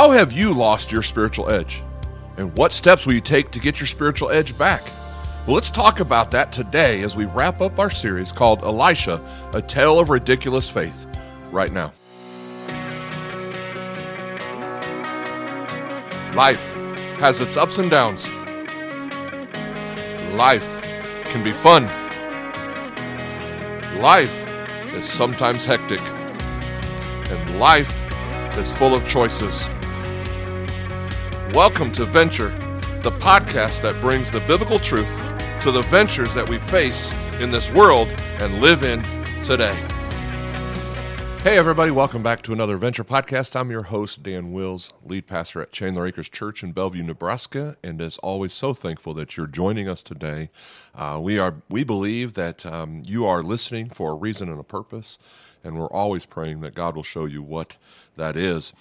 How have you lost your spiritual edge? And what steps will you take to get your spiritual edge back? Well, let's talk about that today as we wrap up our series called Elisha, A Tale of Ridiculous Faith, right now. Life has its ups and downs. Life can be fun. Life is sometimes hectic. And life is full of choices. Welcome to Venture, the podcast that brings the biblical truth to the ventures that we face in this world and live in today. Hey, everybody, welcome back to another Venture podcast. I'm your host, Dan Wills, lead pastor at Chandler Acres Church in Bellevue, Nebraska, and as always, so thankful that you're joining us today. Uh, we, are, we believe that um, you are listening for a reason and a purpose, and we're always praying that God will show you what that is.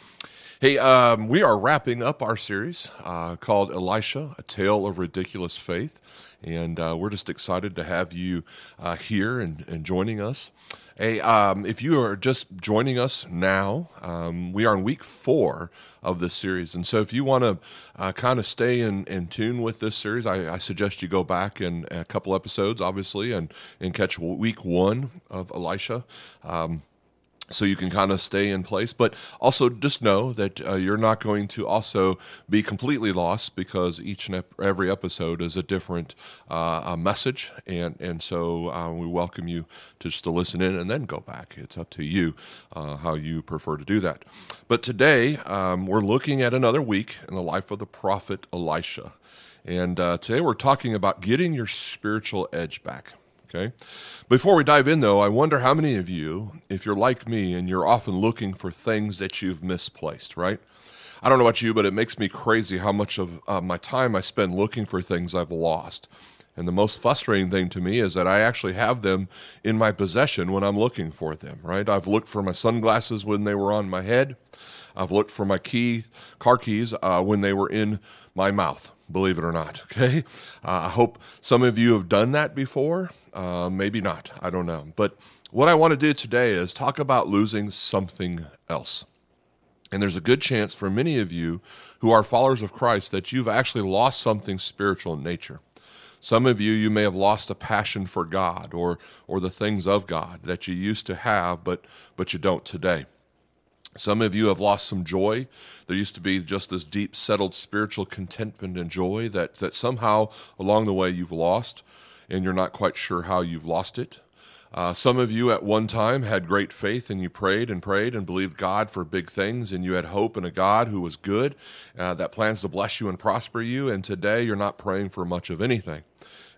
Hey, um, we are wrapping up our series uh, called Elisha, A Tale of Ridiculous Faith. And uh, we're just excited to have you uh, here and, and joining us. Hey, um, if you are just joining us now, um, we are in week four of this series. And so if you want to uh, kind of stay in, in tune with this series, I, I suggest you go back in a couple episodes, obviously, and, and catch week one of Elisha. Um, so you can kind of stay in place. But also just know that uh, you're not going to also be completely lost because each and every episode is a different uh, message, and and so uh, we welcome you to just to listen in and then go back. It's up to you uh, how you prefer to do that. But today um, we're looking at another week in the life of the prophet Elisha, and uh, today we're talking about getting your spiritual edge back. Okay. Before we dive in, though, I wonder how many of you, if you're like me and you're often looking for things that you've misplaced, right? I don't know about you, but it makes me crazy how much of uh, my time I spend looking for things I've lost. And the most frustrating thing to me is that I actually have them in my possession when I'm looking for them, right? I've looked for my sunglasses when they were on my head. I've looked for my key, car keys uh, when they were in my mouth, believe it or not. Okay. Uh, I hope some of you have done that before. Uh, maybe not. I don't know. But what I want to do today is talk about losing something else. And there's a good chance for many of you who are followers of Christ that you've actually lost something spiritual in nature. Some of you, you may have lost a passion for God or, or the things of God that you used to have, but, but you don't today. Some of you have lost some joy. There used to be just this deep, settled spiritual contentment and joy that, that somehow along the way you've lost, and you're not quite sure how you've lost it. Uh, some of you at one time had great faith and you prayed and prayed and believed God for big things, and you had hope in a God who was good, uh, that plans to bless you and prosper you. And today you're not praying for much of anything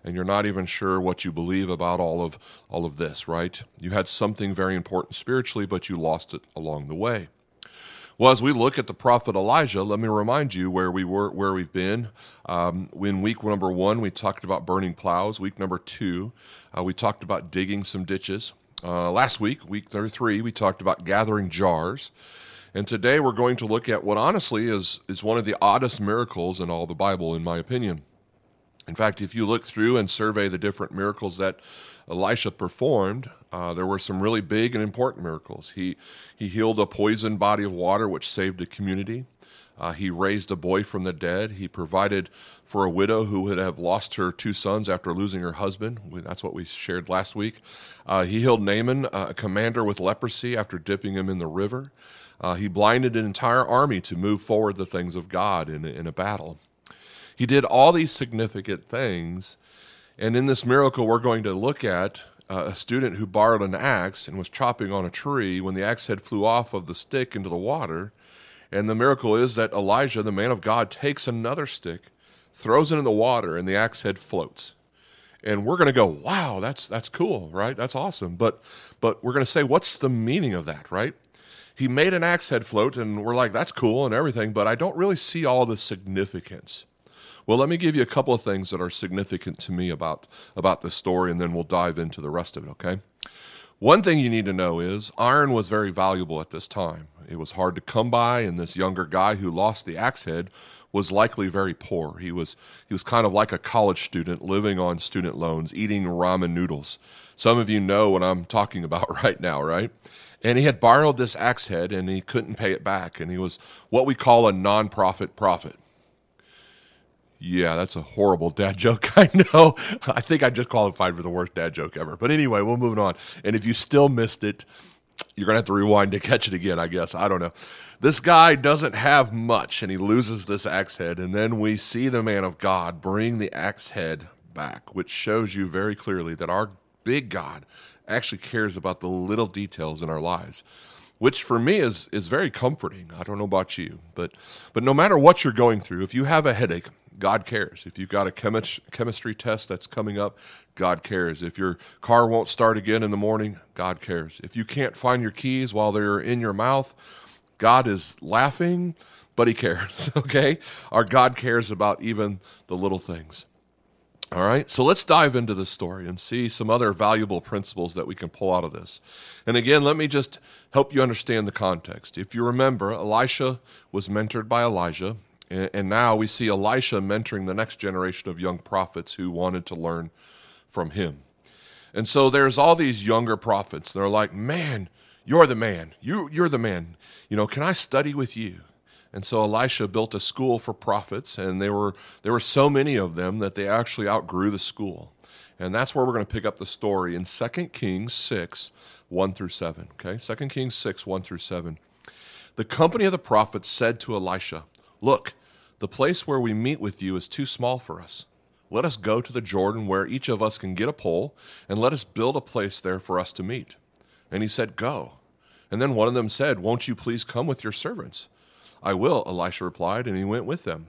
and you're not even sure what you believe about all of all of this, right? You had something very important spiritually, but you lost it along the way. Well, as we look at the prophet Elijah, let me remind you where we were, where we've been. Um, in week number one, we talked about burning plows. Week number two, uh, we talked about digging some ditches. Uh, last week, week number three, we talked about gathering jars. And today we're going to look at what honestly is, is one of the oddest miracles in all the Bible, in my opinion. In fact, if you look through and survey the different miracles that Elisha performed, uh, there were some really big and important miracles. He, he healed a poisoned body of water, which saved a community. Uh, he raised a boy from the dead. He provided for a widow who would have lost her two sons after losing her husband. That's what we shared last week. Uh, he healed Naaman, uh, a commander with leprosy, after dipping him in the river. Uh, he blinded an entire army to move forward the things of God in, in a battle. He did all these significant things. And in this miracle, we're going to look at uh, a student who borrowed an axe and was chopping on a tree when the axe head flew off of the stick into the water. And the miracle is that Elijah, the man of God, takes another stick, throws it in the water, and the axe head floats. And we're going to go, wow, that's that's cool, right? That's awesome. But but we're going to say, what's the meaning of that, right? He made an axe head float, and we're like, that's cool and everything, but I don't really see all the significance. Well, let me give you a couple of things that are significant to me about, about this story, and then we'll dive into the rest of it, okay? One thing you need to know is iron was very valuable at this time. It was hard to come by, and this younger guy who lost the axe head was likely very poor. He was he was kind of like a college student living on student loans, eating ramen noodles. Some of you know what I'm talking about right now, right? And he had borrowed this axe head and he couldn't pay it back, and he was what we call a non-profit prophet. Yeah, that's a horrible dad joke. I know. I think I just qualified for the worst dad joke ever. But anyway, we'll move on. And if you still missed it, you're going to have to rewind to catch it again, I guess. I don't know. This guy doesn't have much and he loses this axe head. And then we see the man of God bring the axe head back, which shows you very clearly that our big God actually cares about the little details in our lives which for me is is very comforting. I don't know about you, but but no matter what you're going through, if you have a headache, God cares. If you've got a chemi- chemistry test that's coming up, God cares. If your car won't start again in the morning, God cares. If you can't find your keys while they're in your mouth, God is laughing, but He cares, okay? Our God cares about even the little things. All right, so let's dive into this story and see some other valuable principles that we can pull out of this. And again, let me just help you understand the context. If you remember, Elisha was mentored by Elijah, and now we see Elisha mentoring the next generation of young prophets who wanted to learn from him. And so there's all these younger prophets. They're like, man, you're the man. You, you're the man. You know, can I study with you? And so Elisha built a school for prophets, and there were, there were so many of them that they actually outgrew the school. And that's where we're going to pick up the story in 2 Kings 6, 1 through 7. Okay, 2 Kings 6, 1 through 7. The company of the prophets said to Elisha, Look, the place where we meet with you is too small for us. Let us go to the Jordan where each of us can get a pole, and let us build a place there for us to meet. And he said, Go. And then one of them said, Won't you please come with your servants? I will, Elisha replied, and he went with them.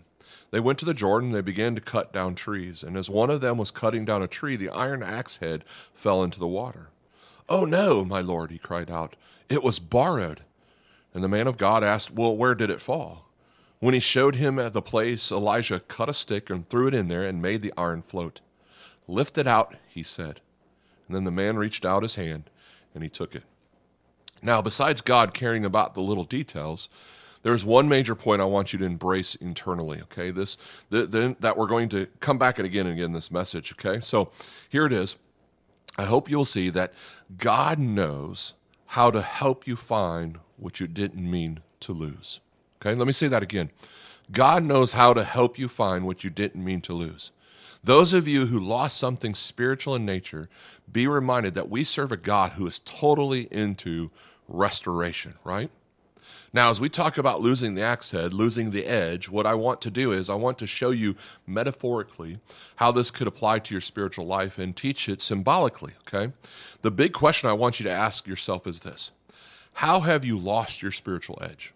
They went to the Jordan, and they began to cut down trees. And as one of them was cutting down a tree, the iron axe head fell into the water. Oh no, my lord, he cried out. It was borrowed. And the man of God asked, Well, where did it fall? When he showed him at the place, Elijah cut a stick and threw it in there and made the iron float. Lift it out, he said. And then the man reached out his hand and he took it. Now, besides God caring about the little details, there's one major point I want you to embrace internally. Okay, this the, the, that we're going to come back and again and again this message. Okay, so here it is. I hope you'll see that God knows how to help you find what you didn't mean to lose. Okay, let me say that again. God knows how to help you find what you didn't mean to lose. Those of you who lost something spiritual in nature, be reminded that we serve a God who is totally into restoration, right? Now, as we talk about losing the axe head, losing the edge, what I want to do is I want to show you metaphorically how this could apply to your spiritual life and teach it symbolically, okay? The big question I want you to ask yourself is this How have you lost your spiritual edge?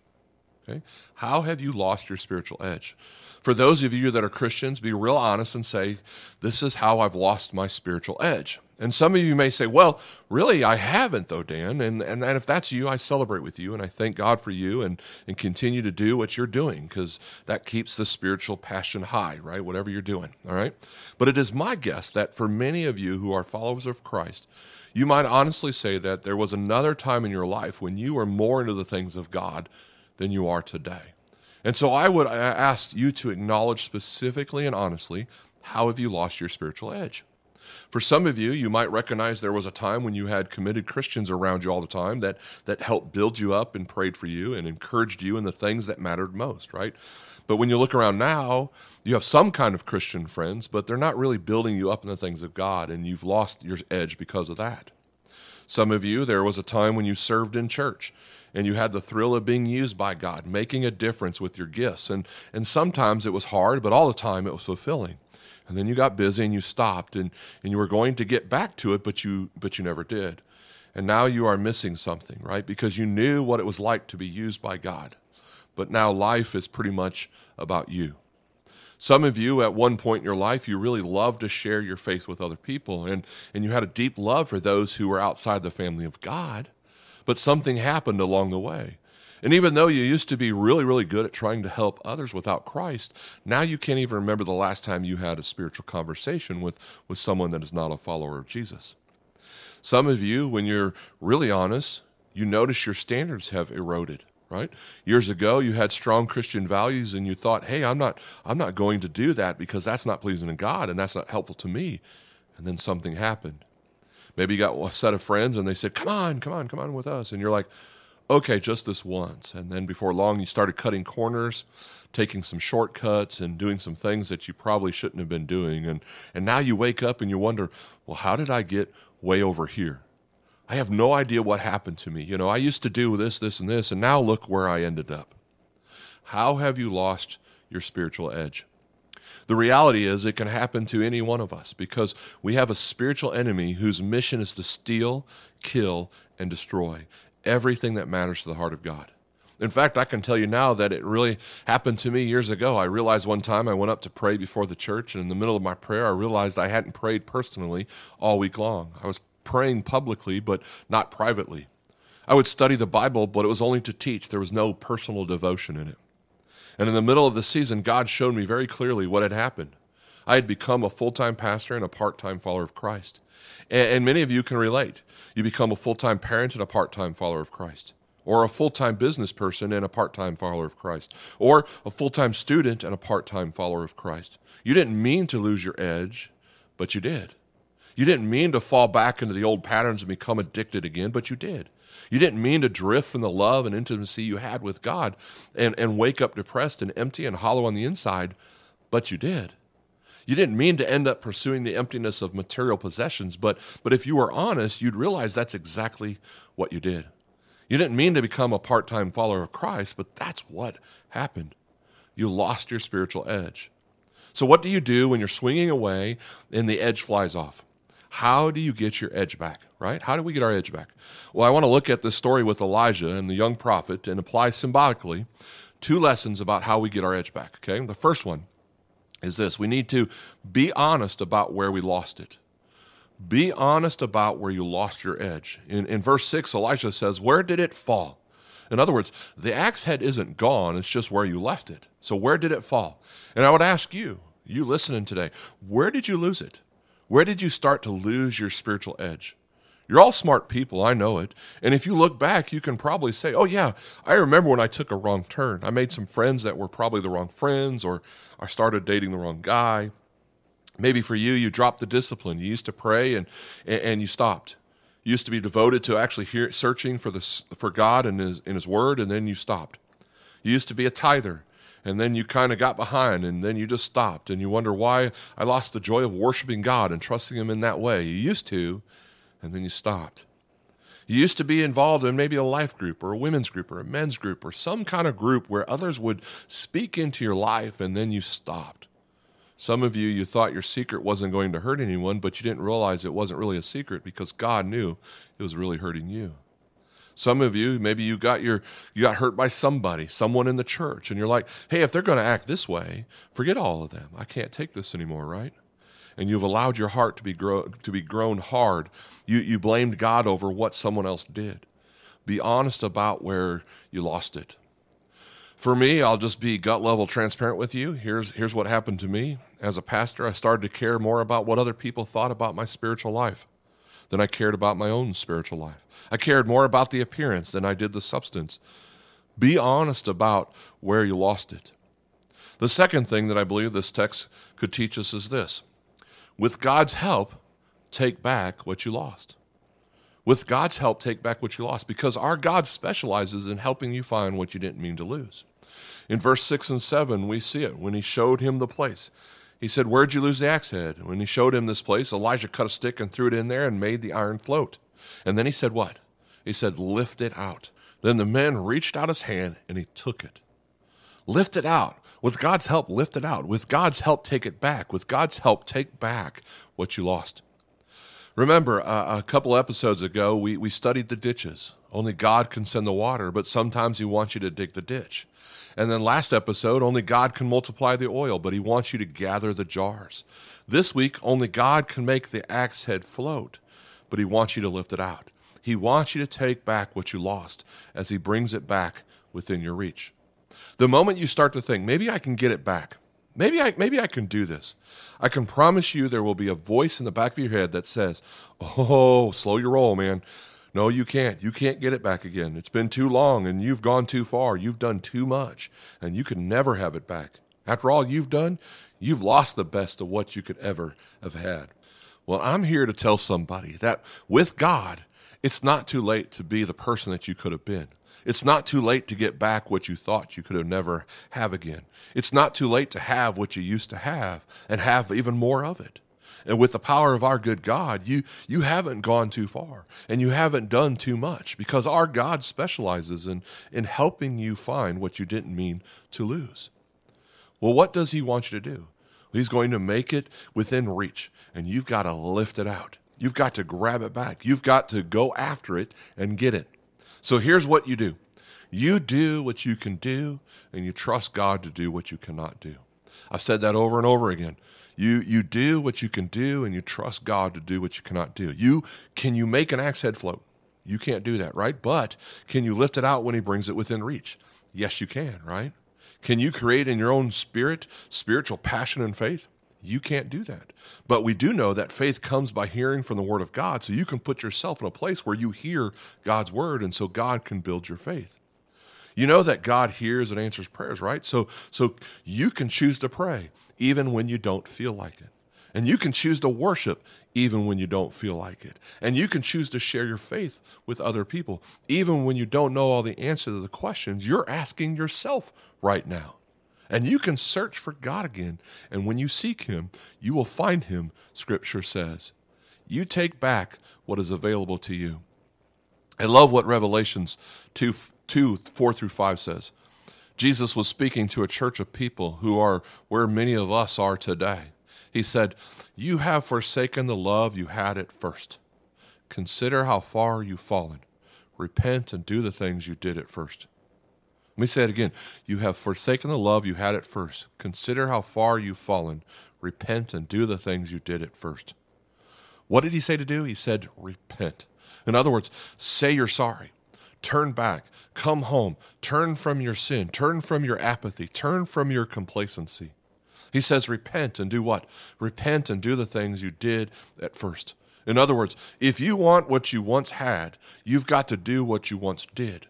Okay? How have you lost your spiritual edge? For those of you that are Christians, be real honest and say, This is how I've lost my spiritual edge. And some of you may say, Well, really, I haven't, though, Dan. And, and, and if that's you, I celebrate with you and I thank God for you and, and continue to do what you're doing because that keeps the spiritual passion high, right? Whatever you're doing, all right? But it is my guess that for many of you who are followers of Christ, you might honestly say that there was another time in your life when you were more into the things of God than you are today. And so I would ask you to acknowledge specifically and honestly how have you lost your spiritual edge? For some of you, you might recognize there was a time when you had committed Christians around you all the time that, that helped build you up and prayed for you and encouraged you in the things that mattered most, right? But when you look around now, you have some kind of Christian friends, but they're not really building you up in the things of God, and you've lost your edge because of that. Some of you, there was a time when you served in church and you had the thrill of being used by God, making a difference with your gifts. And, and sometimes it was hard, but all the time it was fulfilling. And then you got busy and you stopped and, and you were going to get back to it, but you, but you never did. And now you are missing something, right? Because you knew what it was like to be used by God. But now life is pretty much about you. Some of you, at one point in your life, you really loved to share your faith with other people, and, and you had a deep love for those who were outside the family of God but something happened along the way. And even though you used to be really, really good at trying to help others without Christ, now you can't even remember the last time you had a spiritual conversation with, with someone that is not a follower of Jesus. Some of you, when you're really honest, you notice your standards have eroded. right? Years ago, you had strong Christian values and you thought, hey, I'm not, I'm not going to do that because that's not pleasing to God and that's not helpful to me. And then something happened. Maybe you got a set of friends and they said, come on, come on, come on with us. And you're like, okay, just this once. And then before long, you started cutting corners, taking some shortcuts, and doing some things that you probably shouldn't have been doing. And, and now you wake up and you wonder, well, how did I get way over here? I have no idea what happened to me. You know, I used to do this, this, and this, and now look where I ended up. How have you lost your spiritual edge? The reality is, it can happen to any one of us because we have a spiritual enemy whose mission is to steal, kill, and destroy everything that matters to the heart of God. In fact, I can tell you now that it really happened to me years ago. I realized one time I went up to pray before the church, and in the middle of my prayer, I realized I hadn't prayed personally all week long. I was praying publicly, but not privately. I would study the Bible, but it was only to teach. There was no personal devotion in it. And in the middle of the season, God showed me very clearly what had happened. I had become a full time pastor and a part time follower of Christ. And, and, many of you can relate. You become a full time parent and a part time follower of Christ, or a full time business person and a part time follower of Christ, or a full time student and a part time follower of Christ. You didn't mean to lose your edge, but you did. You didn't mean to fall back into the old patterns and become addicted again, but you did. You didn't mean to drift from the love and intimacy you had with God and, and wake up depressed and empty and hollow on the inside, but you did. You didn't mean to end up pursuing the emptiness of material possessions, but, but if you were honest, you'd realize that's exactly what you did. You didn't mean to become a part time follower of Christ, but that's what happened. You lost your spiritual edge. So, what do you do when you're swinging away and the edge flies off? How do you get your edge back, right? How do we get our edge back? Well, I want to look at this story with Elijah and the young prophet and apply symbolically two lessons about how we get our edge back, okay? The first one is this we need to be honest about where we lost it. Be honest about where you lost your edge. In, in verse 6, Elijah says, Where did it fall? In other words, the axe head isn't gone, it's just where you left it. So, where did it fall? And I would ask you, you listening today, where did you lose it? Where did you start to lose your spiritual edge? You're all smart people, I know it. And if you look back, you can probably say, oh, yeah, I remember when I took a wrong turn. I made some friends that were probably the wrong friends, or I started dating the wrong guy. Maybe for you, you dropped the discipline. You used to pray and, and you stopped. You used to be devoted to actually hear, searching for, the, for God and his, in His Word, and then you stopped. You used to be a tither and then you kind of got behind and then you just stopped and you wonder why I lost the joy of worshiping God and trusting Him in that way. You used to, and then you stopped. You used to be involved in maybe a life group or a women's group or a men's group or some kind of group where others would speak into your life and then you stopped. Some of you, you thought your secret wasn't going to hurt anyone, but you didn't realize it wasn't really a secret because God knew it was really hurting you. Some of you, maybe you got your you got hurt by somebody, someone in the church, and you're like, hey, if they're going to act this way, forget all of them. I can't take this anymore, right? And you've allowed your heart to be grow, to be grown hard. You you blamed God over what someone else did. Be honest about where you lost it. For me, I'll just be gut level transparent with you. Here's here's what happened to me. As a pastor, I started to care more about what other people thought about my spiritual life than I cared about my own spiritual life. I cared more about the appearance than I did the substance. Be honest about where you lost it. The second thing that I believe this text could teach us is this with God's help, take back what you lost. With God's help, take back what you lost because our God specializes in helping you find what you didn't mean to lose. In verse 6 and 7, we see it when he showed him the place. He said, Where'd you lose the axe head? When he showed him this place, Elijah cut a stick and threw it in there and made the iron float. And then he said, What? He said, Lift it out. Then the man reached out his hand and he took it. Lift it out. With God's help, lift it out. With God's help, take it back. With God's help, take back what you lost. Remember, uh, a couple episodes ago, we, we studied the ditches. Only God can send the water, but sometimes He wants you to dig the ditch. And then last episode, only God can multiply the oil, but He wants you to gather the jars. This week, only God can make the axe head float, but He wants you to lift it out. He wants you to take back what you lost as He brings it back within your reach. The moment you start to think, maybe I can get it back, maybe I, maybe I can do this, I can promise you there will be a voice in the back of your head that says, Oh, slow your roll, man. No, you can't. You can't get it back again. It's been too long and you've gone too far. You've done too much and you can never have it back. After all you've done, you've lost the best of what you could ever have had. Well, I'm here to tell somebody that with God, it's not too late to be the person that you could have been. It's not too late to get back what you thought you could have never have again. It's not too late to have what you used to have and have even more of it. And with the power of our good God, you, you haven't gone too far and you haven't done too much because our God specializes in, in helping you find what you didn't mean to lose. Well, what does He want you to do? He's going to make it within reach, and you've got to lift it out. You've got to grab it back. You've got to go after it and get it. So here's what you do you do what you can do, and you trust God to do what you cannot do. I've said that over and over again. You you do what you can do and you trust God to do what you cannot do. You can you make an axe head float? You can't do that, right? But can you lift it out when he brings it within reach? Yes, you can, right? Can you create in your own spirit spiritual passion and faith? You can't do that. But we do know that faith comes by hearing from the Word of God. So you can put yourself in a place where you hear God's Word, and so God can build your faith. You know that God hears and answers prayers, right? So, so you can choose to pray even when you don't feel like it. And you can choose to worship even when you don't feel like it. And you can choose to share your faith with other people, even when you don't know all the answers to the questions you're asking yourself right now. And you can search for God again. And when you seek Him, you will find Him, Scripture says. You take back what is available to you. I love what Revelations 2, 2 4 through 5 says. Jesus was speaking to a church of people who are where many of us are today. He said, You have forsaken the love you had at first. Consider how far you've fallen. Repent and do the things you did at first. Let me say it again. You have forsaken the love you had at first. Consider how far you've fallen. Repent and do the things you did at first. What did he say to do? He said, Repent. In other words, say you're sorry. Turn back. Come home. Turn from your sin. Turn from your apathy. Turn from your complacency. He says, repent and do what? Repent and do the things you did at first. In other words, if you want what you once had, you've got to do what you once did.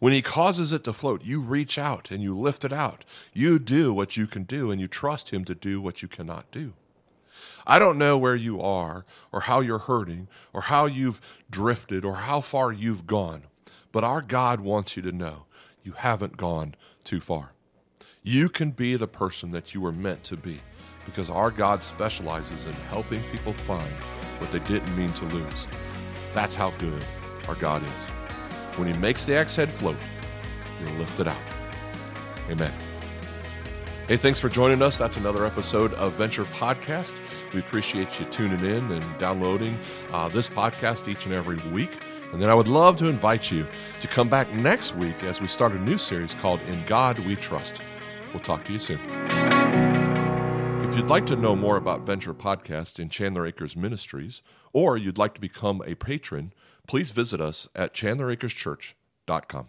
When he causes it to float, you reach out and you lift it out. You do what you can do and you trust him to do what you cannot do. I don't know where you are or how you're hurting or how you've drifted or how far you've gone. But our God wants you to know you haven't gone too far. You can be the person that you were meant to be because our God specializes in helping people find what they didn't mean to lose. That's how good our God is. When He makes the axe head float, He'll lift it out. Amen. Hey, thanks for joining us. That's another episode of Venture Podcast. We appreciate you tuning in and downloading uh, this podcast each and every week. And then I would love to invite you to come back next week as we start a new series called In God We Trust. We'll talk to you soon. If you'd like to know more about Venture Podcast and Chandler Acres Ministries, or you'd like to become a patron, please visit us at chandleracreschurch.com.